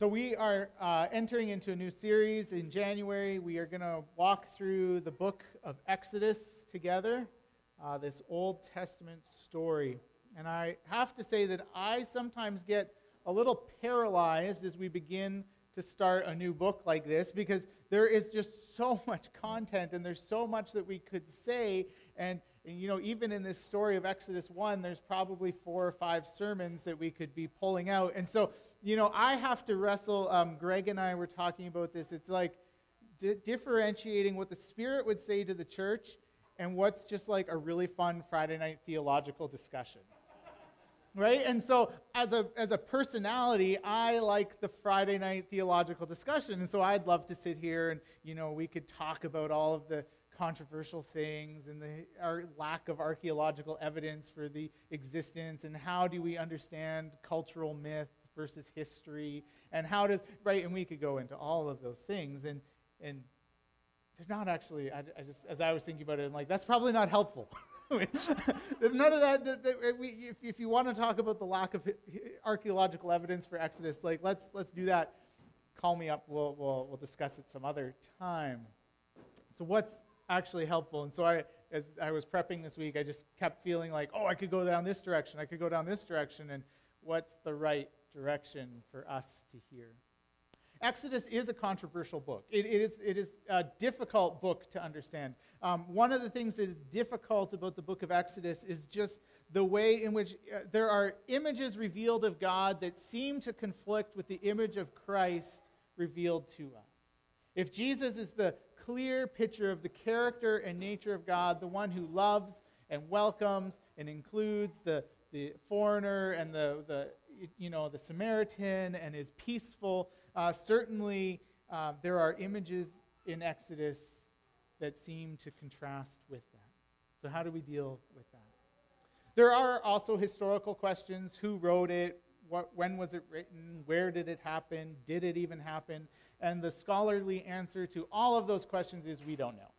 So, we are uh, entering into a new series in January. We are going to walk through the book of Exodus together, uh, this Old Testament story. And I have to say that I sometimes get a little paralyzed as we begin to start a new book like this because there is just so much content and there's so much that we could say. And, and, you know, even in this story of Exodus 1, there's probably four or five sermons that we could be pulling out. And so, you know, I have to wrestle. Um, Greg and I were talking about this. It's like di- differentiating what the Spirit would say to the church and what's just like a really fun Friday night theological discussion. right? And so, as a, as a personality, I like the Friday night theological discussion. And so, I'd love to sit here and, you know, we could talk about all of the controversial things and the our lack of archaeological evidence for the existence and how do we understand cultural myth versus history and how does right and we could go into all of those things and and they're not actually I, I just as i was thinking about it i'm like that's probably not helpful. None of that, that, that we, if, if you want to talk about the lack of archaeological evidence for exodus like let's let's do that. Call me up we'll, we'll, we'll discuss it some other time. So what's actually helpful and so i as i was prepping this week i just kept feeling like oh i could go down this direction i could go down this direction and what's the right direction for us to hear. Exodus is a controversial book. it, it, is, it is a difficult book to understand. Um, one of the things that is difficult about the book of Exodus is just the way in which uh, there are images revealed of God that seem to conflict with the image of Christ revealed to us. If Jesus is the clear picture of the character and nature of God, the one who loves and welcomes and includes the, the foreigner and the, the you know, the Samaritan and is peaceful. Uh, certainly, uh, there are images in Exodus that seem to contrast with that. So, how do we deal with that? There are also historical questions who wrote it? What, when was it written? Where did it happen? Did it even happen? And the scholarly answer to all of those questions is we don't know.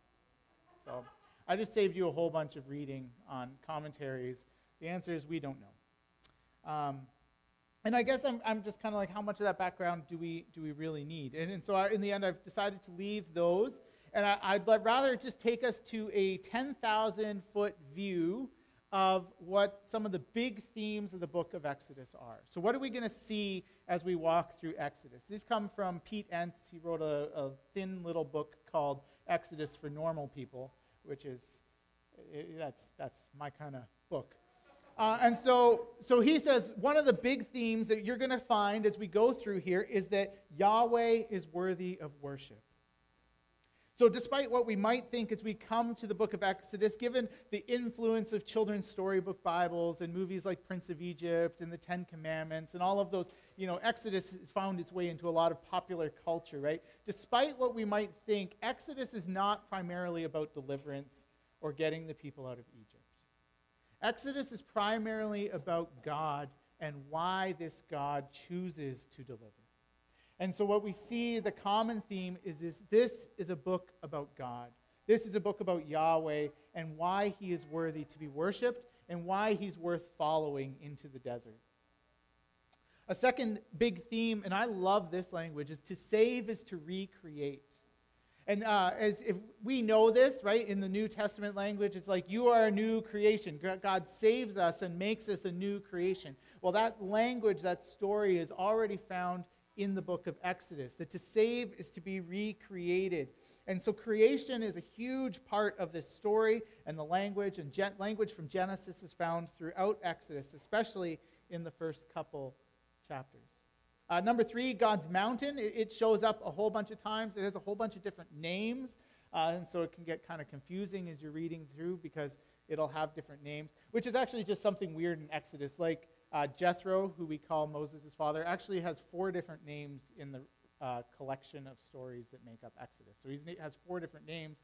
So, I just saved you a whole bunch of reading on commentaries. The answer is we don't know. Um, and I guess I'm, I'm just kind of like, how much of that background do we, do we really need? And, and so I, in the end, I've decided to leave those. And I, would rather just take us to a 10,000 foot view of what some of the big themes of the book of Exodus are. So, what are we going to see as we walk through Exodus? These come from Pete Enns. He wrote a, a thin little book called Exodus for Normal People, which is, it, that's, that's my kind of book. Uh, and so, so he says one of the big themes that you're going to find as we go through here is that Yahweh is worthy of worship. So, despite what we might think as we come to the book of Exodus, given the influence of children's storybook Bibles and movies like Prince of Egypt and the Ten Commandments and all of those, you know, Exodus has found its way into a lot of popular culture, right? Despite what we might think, Exodus is not primarily about deliverance or getting the people out of Egypt. Exodus is primarily about God and why this God chooses to deliver. And so, what we see, the common theme is this this is a book about God. This is a book about Yahweh and why he is worthy to be worshiped and why he's worth following into the desert. A second big theme, and I love this language, is to save is to recreate. And uh, as if we know this, right, in the New Testament language, it's like you are a new creation. God saves us and makes us a new creation. Well, that language, that story is already found in the book of Exodus. That to save is to be recreated. And so creation is a huge part of this story and the language, and gen- language from Genesis is found throughout Exodus, especially in the first couple chapters. Uh, number three, God's mountain. It, it, shows up a whole bunch of times. It has a whole bunch of different names. Uh, and so it can get kind of confusing as you're reading through because it'll have different names, which is actually just something weird in Exodus. Like uh, Jethro, who we call Moses' father, actually has four different names in the uh, collection of stories that make up Exodus. So he has four different names,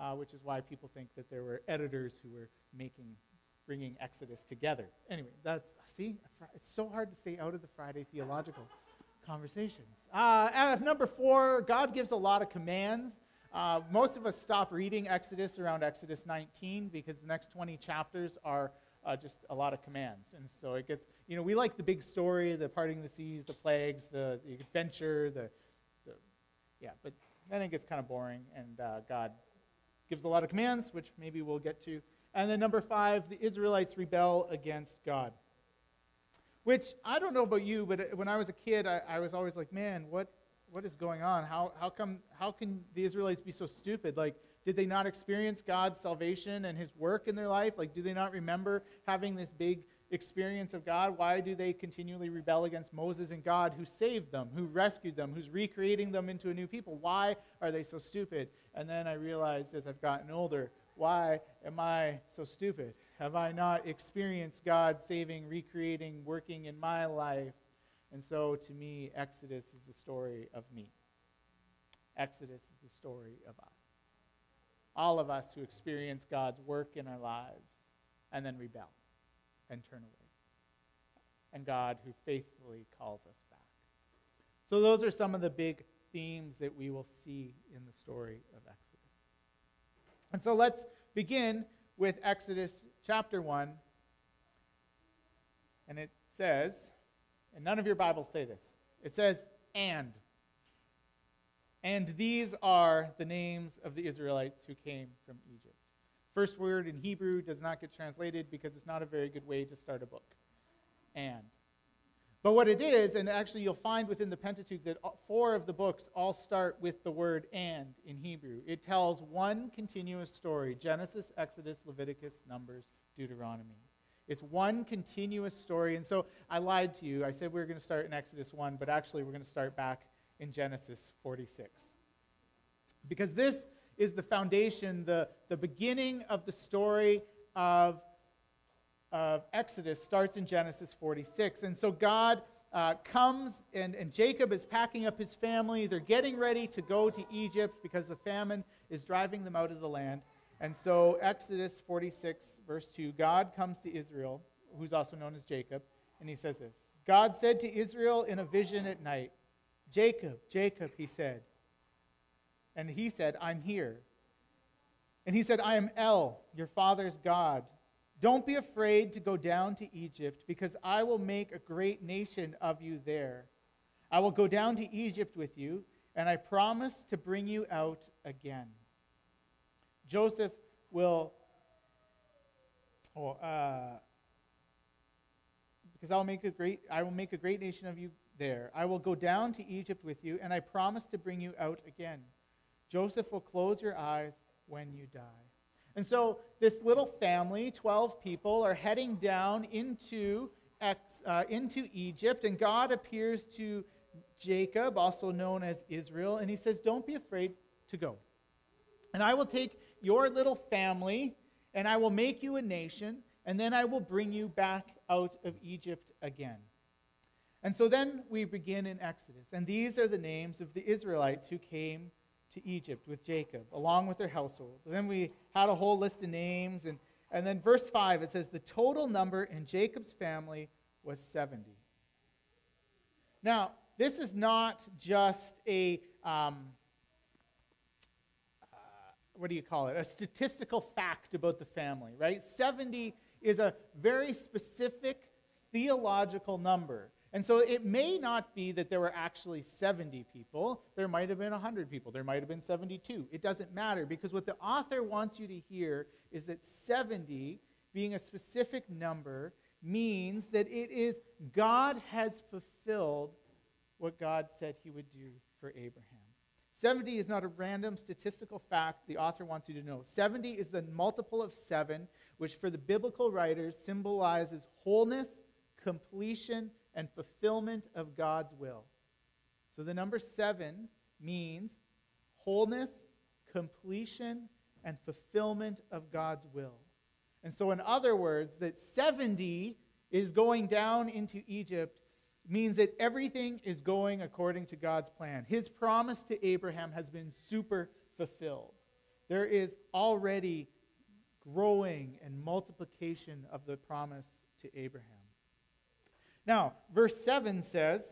uh, which is why people think that there were editors who were making bringing Exodus together. Anyway, that's see, it's so hard to stay out of the Friday theological conversations. Uh, number four, God gives a lot of commands. Uh, most of us stop reading Exodus around Exodus 19 because the next 20 chapters are uh, just a lot of commands. And so it gets, you know, we like the big story, the parting of the seas, the plagues, the, the adventure, the, the, yeah, but then it gets kind of boring, and uh, God gives a lot of commands, which maybe we'll get to. And then number five, the Israelites rebel against God. Which I don't know about you, but uh, when I was a kid, I, I was always like, man, what, what is going on? How, how, come, how can the Israelites be so stupid? Like, did they not experience God's salvation and his work in their life? Like, do they not remember having this big experience of God? Why do they continually rebel against Moses and God who saved them, who rescued them, who's recreating them into a new people? Why are they so stupid? And then I realized as I've gotten older, why am I so stupid? Have I not experienced God saving, recreating, working in my life? And so to me, Exodus is the story of me. Exodus is the story of us. All of us who experience God's work in our lives and then rebel and turn away. And God who faithfully calls us back. So, those are some of the big themes that we will see in the story of Exodus. And so, let's begin with Exodus chapter 1. And it says, and none of your Bibles say this, it says, and. And these are the names of the Israelites who came from Egypt. First word in Hebrew does not get translated because it's not a very good way to start a book. And. But what it is, and actually you'll find within the Pentateuch that uh, four of the books all start with the word and in Hebrew. It tells one continuous story Genesis, Exodus, Leviticus, Numbers, Deuteronomy. It's one continuous story. And so I lied to you. I said we were going to start in Exodus 1, but actually we're going to start back in Genesis 46. Because this is the foundation, the, the beginning of the story of, of Exodus starts in Genesis 46. And so God uh, comes, and, and Jacob is packing up his family. They're getting ready to go to Egypt because the famine is driving them out of the land. And so, Exodus 46, verse 2, God comes to Israel, who's also known as Jacob, and he says this God said to Israel in a vision at night, Jacob, Jacob, he said. And he said, I'm here. And he said, I am El, your father's God. Don't be afraid to go down to Egypt, because I will make a great nation of you there. I will go down to Egypt with you, and I promise to bring you out again. Joseph will, oh, uh, because I'll make a great, I will make a great nation of you there. I will go down to Egypt with you, and I promise to bring you out again. Joseph will close your eyes when you die. And so, this little family, 12 people, are heading down into, uh, into Egypt, and God appears to Jacob, also known as Israel, and he says, Don't be afraid to go. And I will take your little family, and I will make you a nation, and then I will bring you back out of Egypt again. And so then we begin in Exodus. And these are the names of the Israelites who came to Egypt with Jacob, along with their household. And then we had a whole list of names. And, and then verse 5, it says, The total number in Jacob's family was 70. Now, this is not just a, um, uh, what do you call it? A statistical fact about the family, right? 70 is a very specific theological number. And so it may not be that there were actually 70 people. There might have been 100 people. There might have been 72. It doesn't matter because what the author wants you to hear is that 70, being a specific number, means that it is God has fulfilled what God said he would do for Abraham. 70 is not a random statistical fact the author wants you to know. 70 is the multiple of 7, which for the biblical writers symbolizes wholeness, completion, and fulfillment of God's will. So the number seven means wholeness, completion, and fulfillment of God's will. And so, in other words, that 70 is going down into Egypt means that everything is going according to God's plan. His promise to Abraham has been super fulfilled. There is already growing and multiplication of the promise to Abraham. Now, verse 7 says,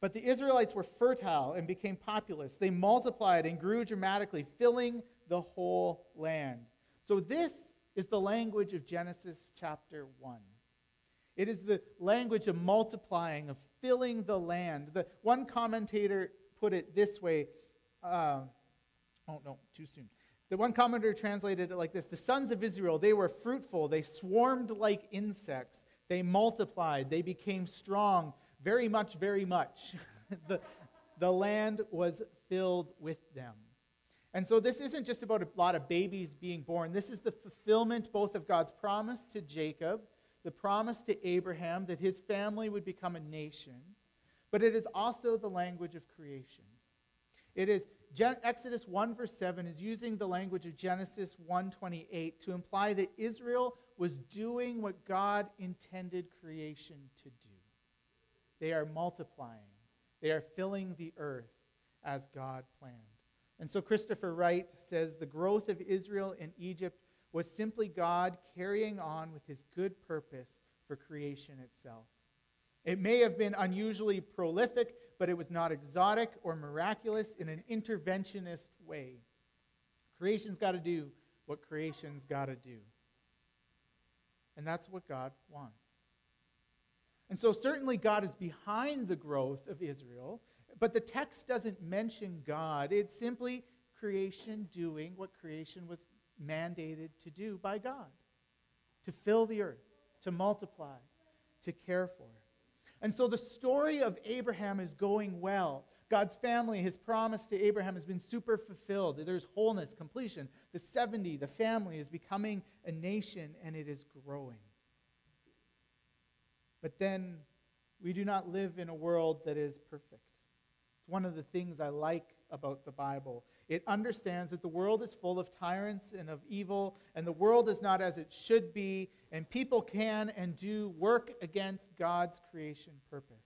But the Israelites were fertile and became populous. They multiplied and grew dramatically, filling the whole land. So, this is the language of Genesis chapter 1. It is the language of multiplying, of filling the land. The one commentator put it this way. Uh, oh, no, too soon. The one commentator translated it like this The sons of Israel, they were fruitful, they swarmed like insects, they multiplied, they became strong, very much, very much. the, the land was filled with them. And so this isn't just about a lot of babies being born. This is the fulfillment both of God's promise to Jacob, the promise to Abraham that his family would become a nation, but it is also the language of creation. It is Exodus 1 verse 7 is using the language of Genesis 1:28 to imply that Israel was doing what God intended creation to do. They are multiplying. They are filling the earth as God planned. And so Christopher Wright says the growth of Israel in Egypt was simply God carrying on with his good purpose for creation itself. It may have been unusually prolific, but it was not exotic or miraculous in an interventionist way. Creation's got to do what creation's got to do. And that's what God wants. And so, certainly, God is behind the growth of Israel, but the text doesn't mention God. It's simply creation doing what creation was mandated to do by God to fill the earth, to multiply, to care for. And so the story of Abraham is going well. God's family, his promise to Abraham has been super fulfilled. There's wholeness, completion. The 70, the family is becoming a nation and it is growing. But then we do not live in a world that is perfect. It's one of the things I like about the Bible. It understands that the world is full of tyrants and of evil, and the world is not as it should be, and people can and do work against God's creation purpose.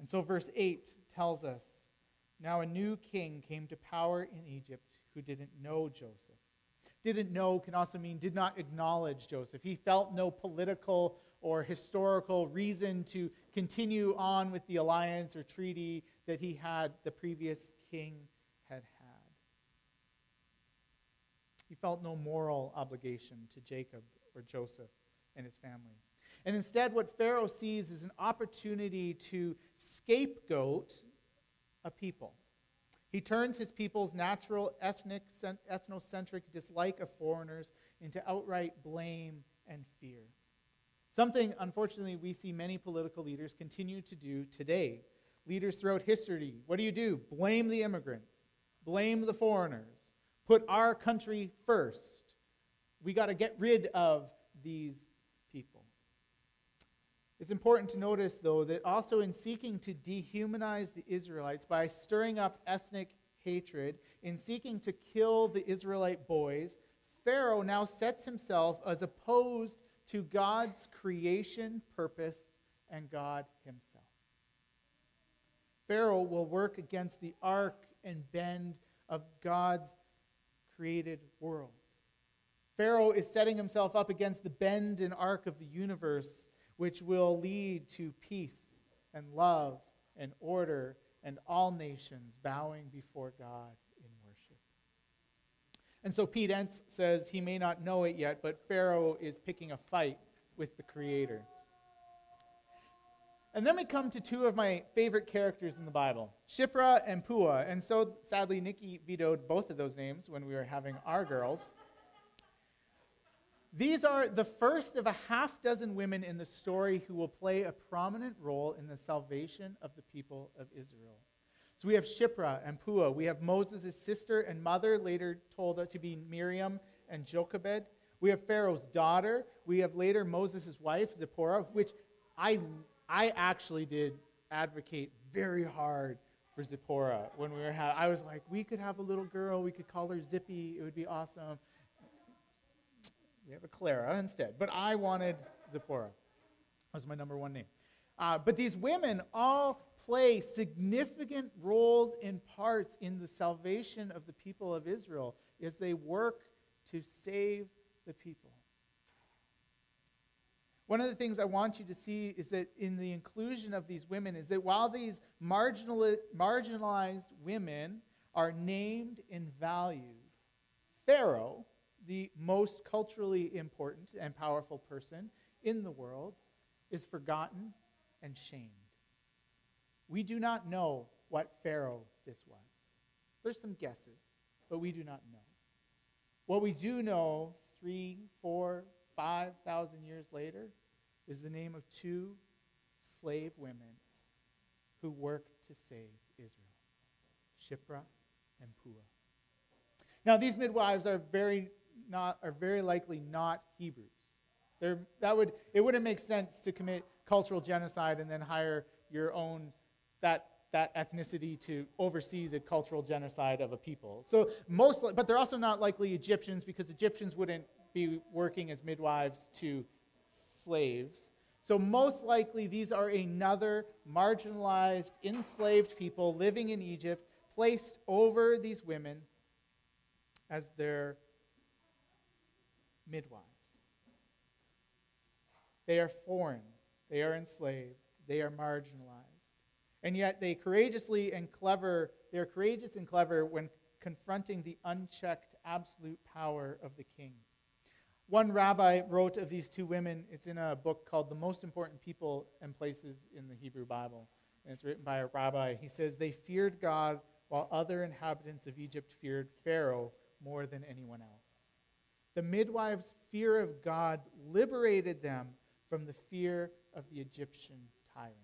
And so, verse 8 tells us Now a new king came to power in Egypt who didn't know Joseph. Didn't know can also mean did not acknowledge Joseph. He felt no political or historical reason to continue on with the alliance or treaty that he had, the previous king had had. He felt no moral obligation to Jacob or Joseph and his family. And instead, what Pharaoh sees is an opportunity to scapegoat a people. He turns his people's natural ethnic, ethnocentric dislike of foreigners into outright blame and fear. Something, unfortunately, we see many political leaders continue to do today. Leaders throughout history, what do you do? Blame the immigrants, blame the foreigners, put our country first. We got to get rid of these. It's important to notice, though, that also in seeking to dehumanize the Israelites by stirring up ethnic hatred, in seeking to kill the Israelite boys, Pharaoh now sets himself as opposed to God's creation purpose and God himself. Pharaoh will work against the arc and bend of God's created world. Pharaoh is setting himself up against the bend and arc of the universe, which will lead to peace and love and order and all nations bowing before God in worship. And so Pete Enns says he may not know it yet, but Pharaoh is picking a fight with the Creator. And then we come to two of my favorite characters in the Bible, Shiphrah and Puah. And so sadly, Nikki vetoed both of those names when we were having our girls. These are the first of a half dozen women in the story who will play a prominent role in the salvation of the people of Israel. So we have Shiphrah and Puah. We have Moses' sister and mother, later told to be Miriam and Jochebed. We have Pharaoh's daughter. We have later Moses' wife, Zipporah, which I I actually did advocate very hard for Zipporah when we were having. I was like, we could have a little girl. We could call her Zippy. It would be awesome. We have a Clara instead. But I wanted Zipporah. That was my number one name. Uh, but these women all play significant roles and parts in the salvation of the people of Israel as they work to save the people. One of the things I want you to see is that in the inclusion of these women is that while these marginalized women are named and valued, Pharaoh, the most culturally important and powerful person in the world, is forgotten and shamed. We do not know what Pharaoh this was. There's some guesses, but we do not know. What we do know, three, four, five thousand years later, is the name of two slave women who worked to save Israel Shiphrah and Puah. Now, these midwives are very, not, are very likely not Hebrews. That would, it wouldn't make sense to commit cultural genocide and then hire your own, that, that ethnicity to oversee the cultural genocide of a people. So most, but they're also not likely Egyptians because Egyptians wouldn't be working as midwives to slaves. So, most likely, these are another marginalized, enslaved people living in Egypt, placed over these women as their midwives. They are foreign, they are enslaved, they are marginalized. And yet they courageously and clever, they are courageous and clever when confronting the unchecked absolute power of the king. One rabbi wrote of these two women, it's in a book called The Most Important People and Places in the Hebrew Bible. And it's written by a rabbi. He says, They feared God while other inhabitants of Egypt feared Pharaoh more than anyone else. The midwives' fear of God liberated them from the fear of the Egyptian tyrant.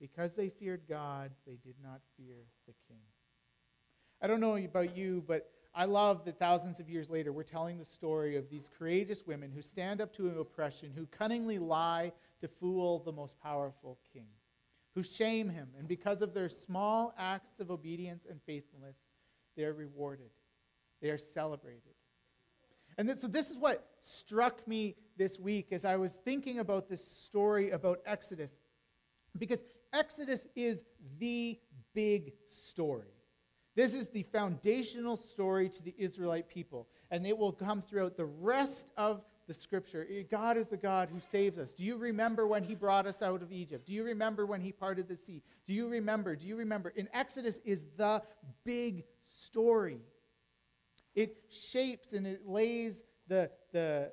Because they feared God, they did not fear the king. I don't know about you, but I love that thousands of years later, we're telling the story of these courageous women who stand up to oppression, who cunningly lie to fool the most powerful king, who shame him, and because of their small acts of obedience and faithfulness, they're rewarded, they are celebrated. And so, this is what struck me this week as I was thinking about this story about Exodus, because Exodus is the big story. This is the foundational story to the Israelite people, and it will come throughout the rest of the scripture. Eh, God is the God who saves us. Do you remember when he brought us out of Egypt? Do you remember when he parted the sea? Do you remember? Do you remember? In Exodus is the big story. It shapes and it lays the, the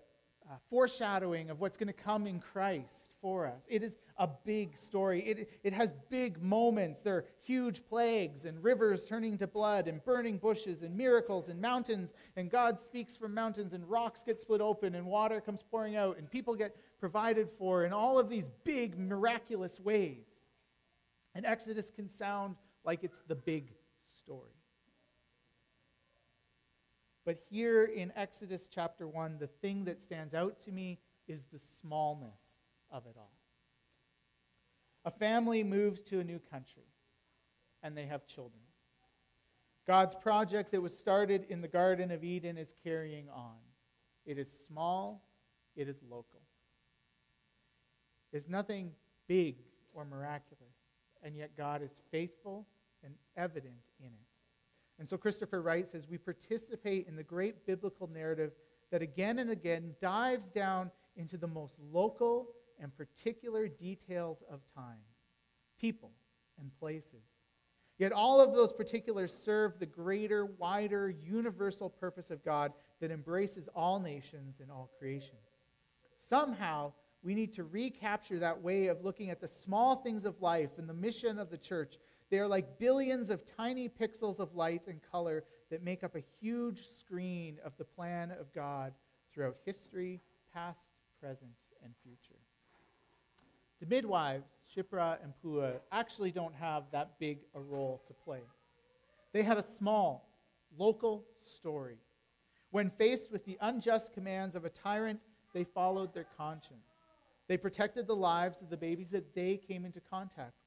uh, foreshadowing of what's going to come in Christ for us. It is a big story. It, it has big moments. There are huge plagues and rivers turning to blood and burning bushes and miracles and mountains. And God speaks from mountains and rocks get split open and water comes pouring out and people get provided for in all of these big, miraculous ways. And Exodus can sound like it's the big story. But here in Exodus chapter 1, the thing that stands out to me is the smallness of it all. A family moves to a new country and they have children. God's project that was started in the Garden of Eden is carrying on. It is small, it is local. There's nothing big or miraculous, and yet God is faithful and evident in it. And so Christopher Wright says we participate in the great biblical narrative that again and again dives down into the most local and particular details of time, people, and places. Yet all of those particulars serve the greater, wider, universal purpose of God that embraces all nations and all creation. Somehow, we need to recapture that way of looking at the small things of life and the mission of the church. They are like billions of tiny pixels of light and color that make up a huge screen of the plan of God throughout history, past, present, and future. The midwives, Shiphrah and Puah, actually don't have that big a role to play. They had a small, local story. When faced with the unjust commands of a tyrant, they followed their conscience. They protected the lives of the babies that they came into contact with.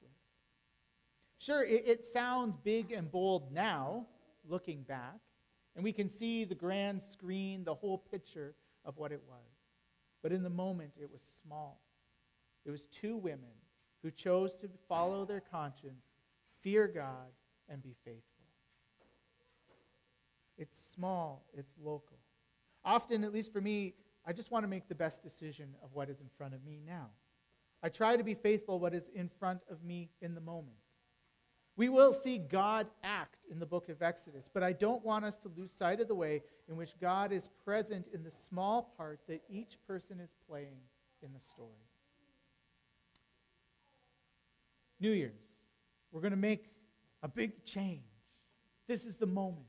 Sure, it, it sounds big and bold now, looking back, and we can see the grand screen, the whole picture of what it was. But in the moment, it was small. It was two women who chose to follow their conscience, fear God, and be faithful. It's small, it's local. Often, at least for me, I just want to make the best decision of what is in front of me now. I try to be faithful what is in front of me in the moment. We will see God act in the book of Exodus, but I don't want us to lose sight of the way in which God is present in the small part that each person is playing in the story. New Year's, we're going to make a big change. This is the moment.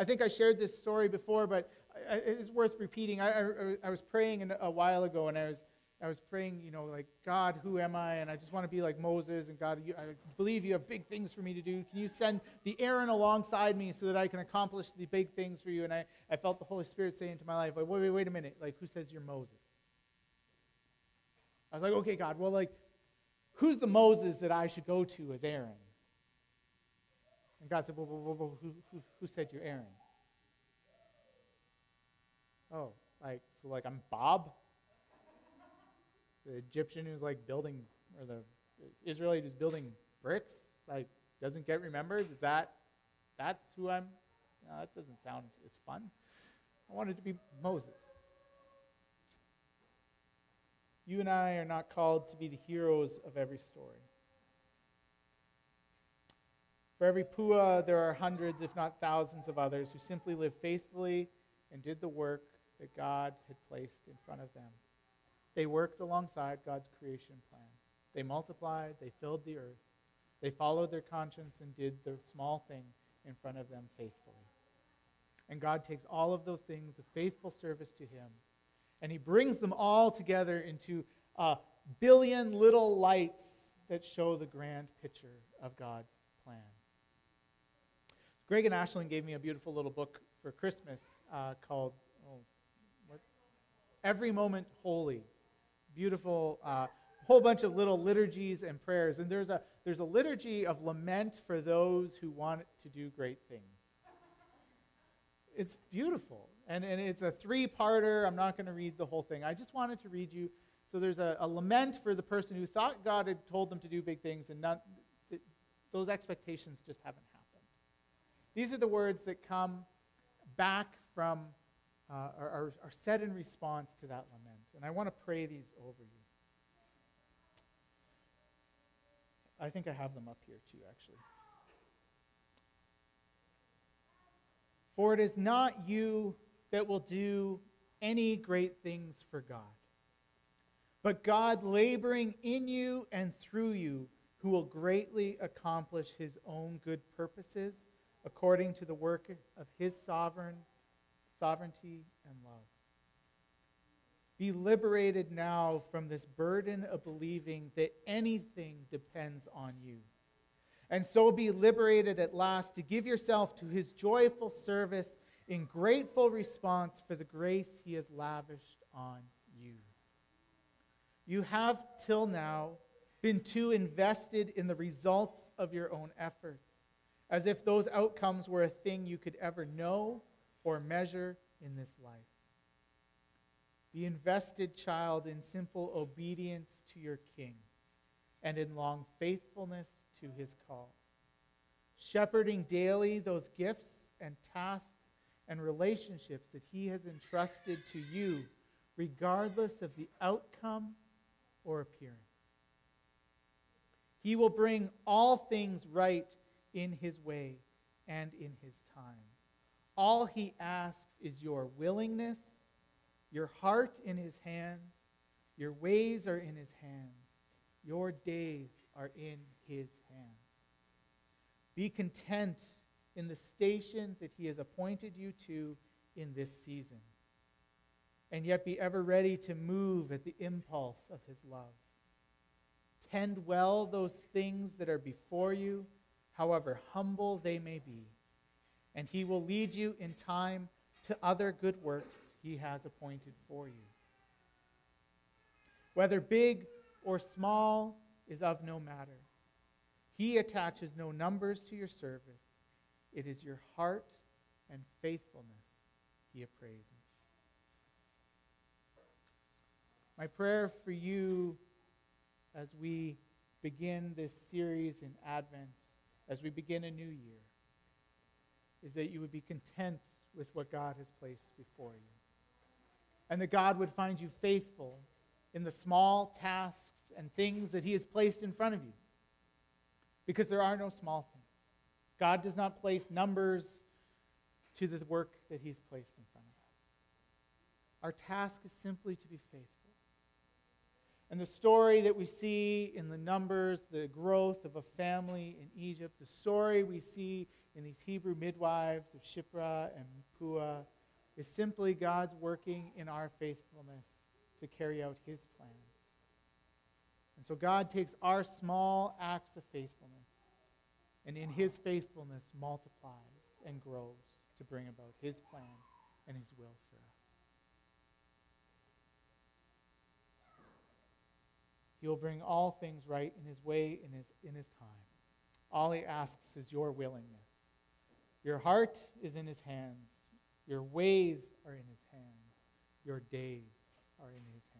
I think I shared this story before, but it's worth repeating. I, I, I was praying a while ago, and I was I was praying, you know, like, God, who am I? And I just want to be like Moses. And God, you, I believe you have big things for me to do. Can you send the Aaron alongside me so that I can accomplish the big things for you? And I, I felt the Holy Spirit saying to my life, like, wait, wait, wait a minute. Like, who says you're Moses? I was like, okay, God, well, like, who's the Moses that I should go to as Aaron? And God said, well, well, well, who, who, who said you're Aaron? Oh, like, so like I'm Bob? The Egyptian who's like building, or the Israelite who's building bricks, like doesn't get remembered? Is that that's who I'm? No, that doesn't sound as fun. I wanted to be Moses. You and I are not called to be the heroes of every story. For every Puah, there are hundreds, if not thousands, of others who simply lived faithfully and did the work that God had placed in front of them. They worked alongside God's creation plan. They multiplied, they filled the earth, they followed their conscience and did the small thing in front of them faithfully. And God takes all of those things of faithful service to Him, and He brings them all together into a billion little lights that show the grand picture of God's plan. Greg and Ashlyn gave me a beautiful little book for Christmas uh, called oh? Every Moment Holy beautiful uh, whole bunch of little liturgies and prayers. And there's a, there's a liturgy of lament for those who want to do great things. It's beautiful. And, and it's a three parter. I'm not going to read the whole thing. I just wanted to read you. So there's a, a, lament for the person who thought God had told them to do big things, and not, those expectations just haven't happened. These are the words that come back from uh, are, are said in response to that lament. And I want to pray these over you. I think I have them up here too, actually. For it is not you that will do any great things for God, but God laboring in you and through you, who will greatly accomplish his own good purposes according to the work of his sovereign sovereignty, and love. Be liberated now from this burden of believing that anything depends on you. And so be liberated at last to give yourself to his joyful service in grateful response for the grace he has lavished on you. You have till now been too invested in the results of your own efforts, as if those outcomes were a thing you could ever know or measure in this life. Be invested, child, in simple obedience to your King and in long faithfulness to his call. Shepherding daily those gifts and tasks and relationships that he has entrusted to you, regardless of the outcome or appearance. He will bring all things right in his way and in his time. All he asks is your willingness, your heart in his hands, your ways are in his hands, your days are in his hands. Be content in the station that he has appointed you to in this season, and yet be ever ready to move at the impulse of his love. Tend well those things that are before you, however humble they may be and he will lead you in time to other good works he has appointed for you. Whether big or small is of no matter. He attaches no numbers to your service. It is your heart and faithfulness he appraises. My prayer for you as we begin this series in Advent, as we begin a new year, is that you would be content with what God has placed before you. And that God would find you faithful in the small tasks and things that He has placed in front of you. Because there are no small things. God does not place numbers to the work that He's placed in front of us. Our task is simply to be faithful. And the story that we see in the numbers, the growth of a family in Egypt, the story we see in these Hebrew midwives of Shiphrah and Puah, is simply God's working in our faithfulness to carry out his plan. And so God takes our small acts of faithfulness and in his faithfulness multiplies and grows to bring about his plan and his will for us. He will bring all things right in his way, in his, in his time. All he asks is your willingness. Your heart is in his hands. Your ways are in his hands. Your days are in his hands.